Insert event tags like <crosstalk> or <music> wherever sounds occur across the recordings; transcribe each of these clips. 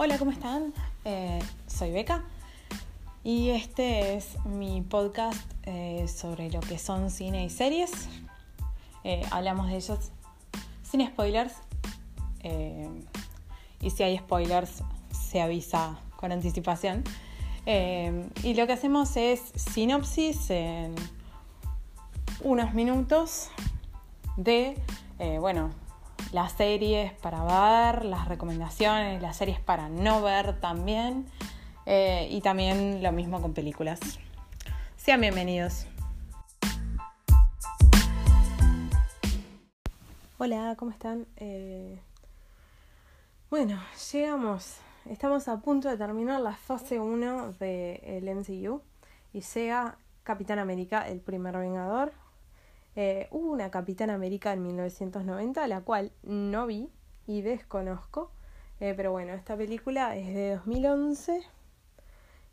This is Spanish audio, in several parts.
Hola, ¿cómo están? Eh, soy Beca y este es mi podcast eh, sobre lo que son cine y series. Eh, hablamos de ellos sin spoilers y si hay spoilers se avisa con anticipación. y lo que hacemos es sinopsis en unos minutos de, bueno, las series para ver, las recomendaciones, las series para no ver también. Eh, y también lo mismo con películas. Sean bienvenidos. Hola, ¿cómo están? Eh, bueno, llegamos. Estamos a punto de terminar la fase 1 del MCU y sea Capitán América, el primer Vengador, eh, hubo una Capitán América en 1990, la cual no vi y desconozco. Eh, pero bueno, esta película es de 2011.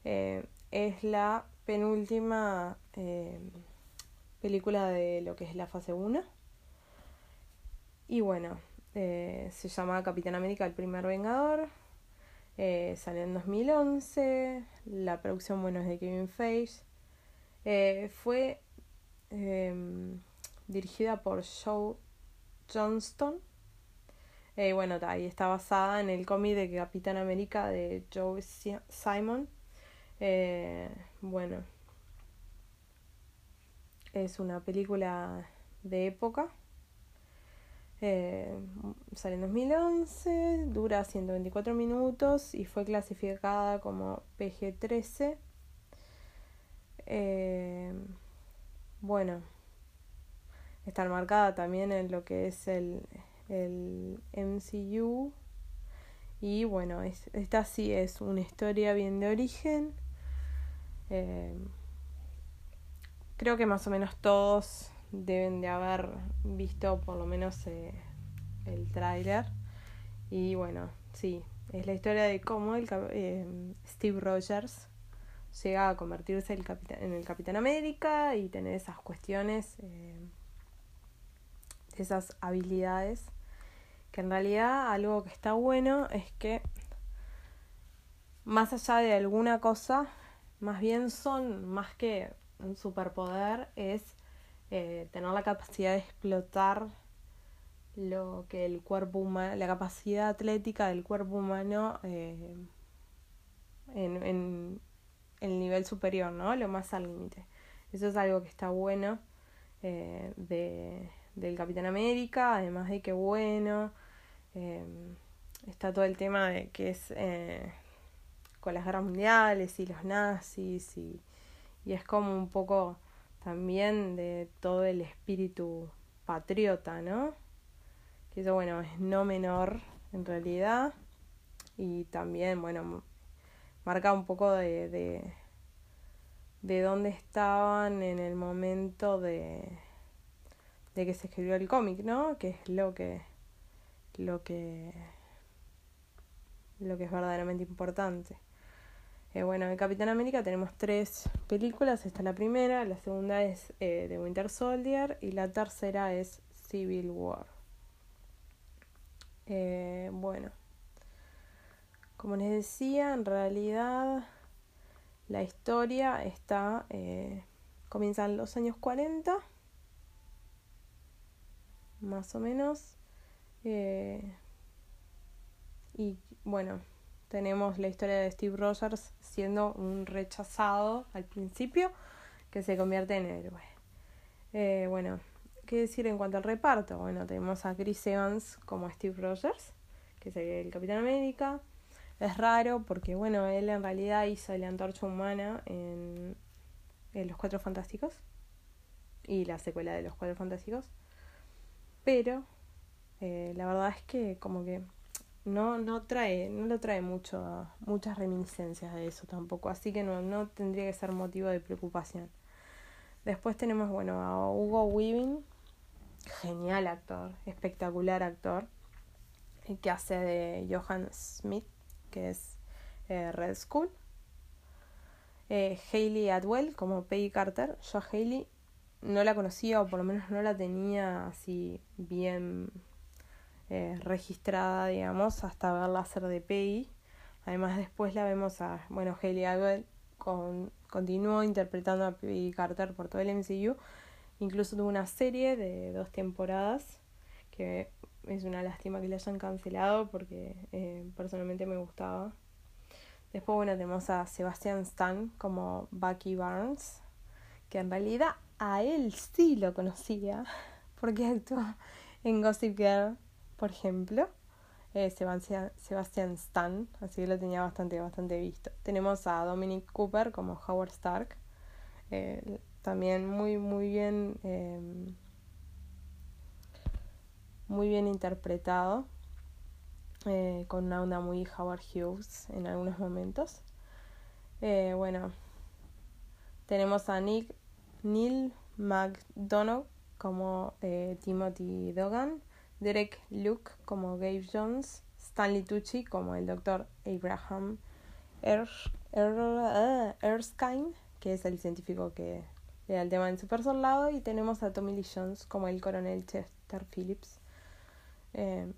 Eh, es la penúltima película de lo que es la fase 1. Y bueno, se llama Capitán América, el primer Vengador. salió en 2011. La producción, bueno, es de Kevin Feige. fue em, dirigida por Joe Johnston. Eh, bueno, ahí está basada en el cómic de Capitán América de Joe Simon. Eh, bueno, es una película de época. Eh, sale en 2011, dura 124 minutos y fue clasificada como PG-13. Eh, bueno, está marcada también en lo que es el, el MCU. Y bueno, esta sí es una historia bien de origen. Eh, creo que más o menos todos deben de haber visto por lo menos eh, el tráiler. Y bueno, sí, es la historia de cómo el, eh, Steve Rogers llega a convertirse el en el Capitán América y tener esas cuestiones esas habilidades. Que en realidad algo que está bueno es que más allá de alguna cosa, más bien son más que un superpoder, es eh, tener la capacidad de explotar lo que el cuerpo humano, la capacidad atlética del cuerpo humano eh, en, en el nivel superior, ¿no? Lo más al límite. Eso es algo que está bueno eh, de, del Capitán América, además de que bueno, em, está todo el tema de que es eh, con las guerras mundiales y los nazis y, y es como un poco también de todo el espíritu patriota, ¿no? Que eso, bueno, es no menor en realidad y también, bueno, marca un poco de, de, de dónde estaban en el momento de, de que se escribió el cómic, ¿no? Que es lo que lo que lo que es verdaderamente importante. Eh, bueno, en Capitán América tenemos tres películas. Esta es la primera, la segunda es eh, The Winter Soldier y la tercera es Civil War. Eh, bueno, como les decía, en realidad la historia está comienza en los años 40 más o menos. Eh, y bueno, tenemos la historia de Steve Rogers siendo un rechazado al principio que se convierte en héroe. Eh, bueno, ¿qué decir en cuanto al reparto? Bueno, tenemos a Chris Evans como Steve Rogers, que es el Capitán América. Es raro porque, bueno, él en realidad hizo la antorcha humana en, en Los Cuatro Fantásticos y la secuela de Los Cuatro Fantásticos pero eh, la verdad es que como que no, no trae, no lo trae mucho, muchas reminiscencias de eso tampoco, así que no, no tendría que ser motivo de preocupación. Después tenemos, bueno, a Hugo Weaving, genial actor, espectacular actor, que hace de Johan Smith, que es eh, Red School. Eh, Hayley Atwell como Peggy Carter. Yo a Hayley no la conocía o por lo menos no la tenía así bien eh, registrada, digamos, hasta verla hacer de Peggy. Además después la vemos a, bueno, Hayley Atwell con, continuó interpretando a Peggy Carter por todo el MCU. Incluso tuvo una serie de dos temporadas que es una lástima que la hayan cancelado porque eh, personalmente me gustaba. Después, bueno, tenemos a Sebastian Stan como Bucky Barnes, que en realidad a él sí lo conocía <laughs> porque actuó en Gossip Girl, por ejemplo. Eh, Sebastian, Stan, así que lo tenía bastante, bastante visto. Tenemos a Dominic Cooper como Howard Stark, eh, también muy, muy bien, eh, muy bien interpretado, con una onda muy Howard Hughes en algunos momentos. bueno, tenemos a Nick Neil McDonough como Timothy Dogan Derek Luke como Gabe Jones, Stanley Tucci como el Dr. Abraham er Erskine, que es el científico que le da el tema en Super Soldado, y tenemos a Tommy Lee Jones como el coronel Chester Phillips. Eh,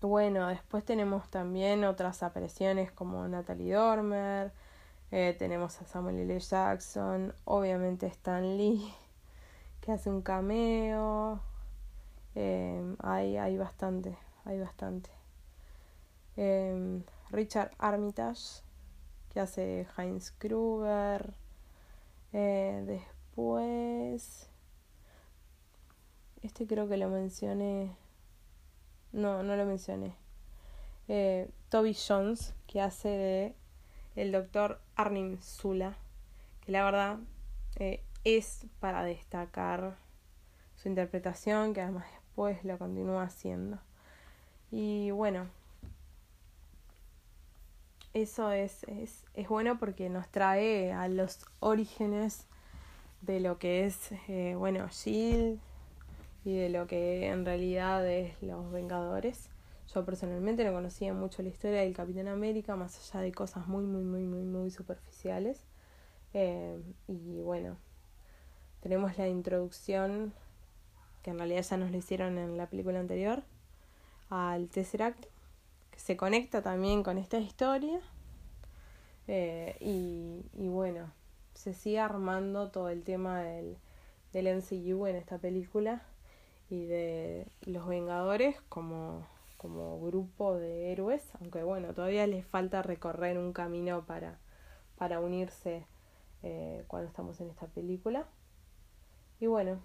bueno, después tenemos también otras apariciones como Natalie Dormer, eh, tenemos a Samuel L. Jackson, obviamente Stan Lee, que hace un cameo, eh, hay, hay bastante, hay bastante. Eh, Richard Armitage, que hace Heinz Kruger. Eh, después, este creo que lo mencioné. No, no lo mencioné. Eh, Toby Jones, que hace de el doctor Arnim Zula, que la verdad eh, es para destacar su interpretación, que además pues lo continúa haciendo. Y bueno, eso es, es, es bueno porque nos trae a los orígenes de lo que es, eh, bueno, Shield y de lo que en realidad es Los Vengadores. Yo personalmente no conocía mucho la historia del Capitán América, más allá de cosas muy, muy, muy, muy, muy superficiales. Eh, y bueno, tenemos la introducción que en realidad ya nos lo hicieron en la película anterior, al Tesseract, que se conecta también con esta historia. Eh, y, y, bueno, se sigue armando todo el tema del, del MCU en esta película y de los Vengadores como, como grupo de héroes, aunque bueno, todavía les falta recorrer un camino para, para unirse eh, cuando estamos en esta película. Y bueno,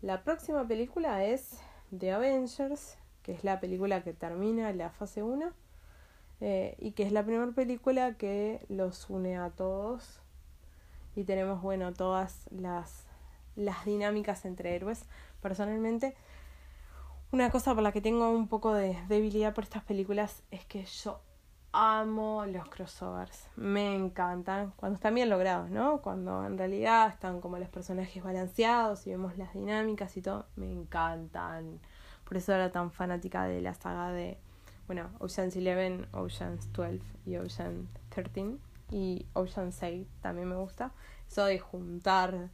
la próxima película es The Avengers, que es la película que termina la fase 1 eh, y que es la primera película que los une a todos y tenemos, bueno, todas las, las dinámicas entre héroes. Personalmente, una cosa por la que tengo un poco de debilidad por estas películas es que yo amo los crossovers, me encantan, cuando están bien logrados, ¿no? Cuando en realidad están como los personajes balanceados y vemos las dinámicas y todo, me encantan. Por eso era tan fanática de la saga de, bueno, Ocean's Eleven, Ocean's 12 y Ocean 13 y Ocean's 8 también me gusta. Eso de juntar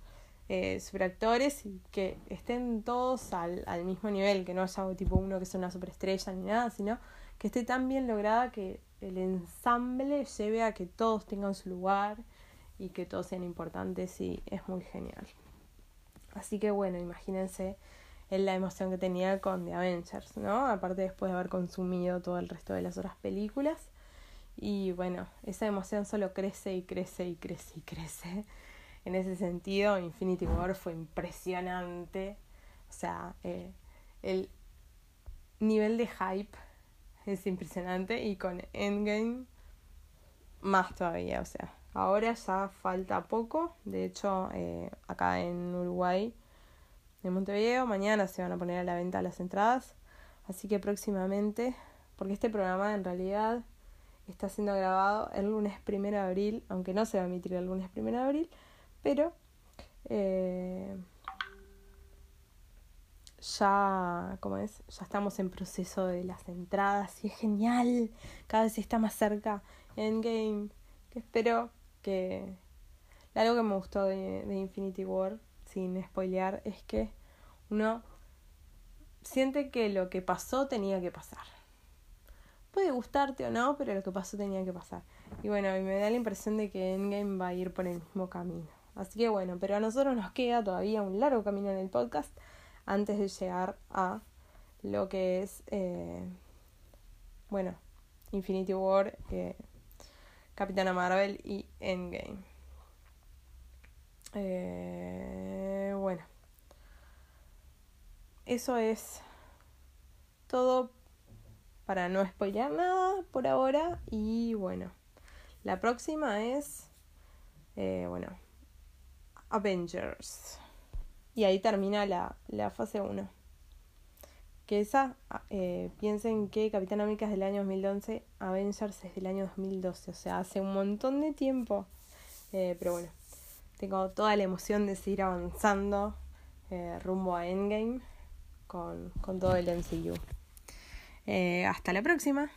eh, superactores que estén todos al, al mismo nivel, que no haya tipo uno que sea una superestrella ni nada, sino que esté tan bien lograda que el ensamble lleve a que todos tengan su lugar y que todos sean importantes y es muy genial. Así que bueno, imagínense la emoción que tenía con The Avengers, ¿no? Aparte después de haber consumido todo el resto de las otras películas. Y bueno, esa emoción solo crece y crece y crece y crece. En ese sentido, Infinity War fue impresionante. O sea, eh, el nivel de hype es impresionante y con Endgame más todavía, o sea, ahora ya falta poco, de hecho eh, acá en Uruguay, en Montevideo, mañana se van a poner a la venta las entradas, así que próximamente, porque este programa en realidad está siendo grabado el lunes primero de abril, aunque no se va a emitir el lunes primero de abril, pero eh, ya, como es, ya estamos en proceso de las entradas y es genial, cada vez está más cerca Endgame, que espero que... Algo que me gustó de, de Infinity War, sin spoilear, es que uno siente que lo que pasó tenía que pasar. puede gustarte o no, pero lo que pasó tenía que pasar. Y bueno, me da la impresión de que Endgame va a ir por el mismo camino. Así que bueno, pero a nosotros nos queda todavía un largo camino en el podcast antes de llegar a lo que es, eh, bueno, Infinity War, eh, Capitana Marvel y Endgame. Eh, bueno, eso es todo para no spoilear nada por ahora. Y bueno, la próxima es, eh, bueno, Avengers. Y ahí termina la, la fase 1. Que esa, eh, piensen que Capitán América es del año 2011, Avengers es del año 2012. O sea, hace un montón de tiempo. Eh, pero bueno, tengo toda la emoción de seguir avanzando eh, rumbo a Endgame con, con todo el MCU. Hasta la próxima.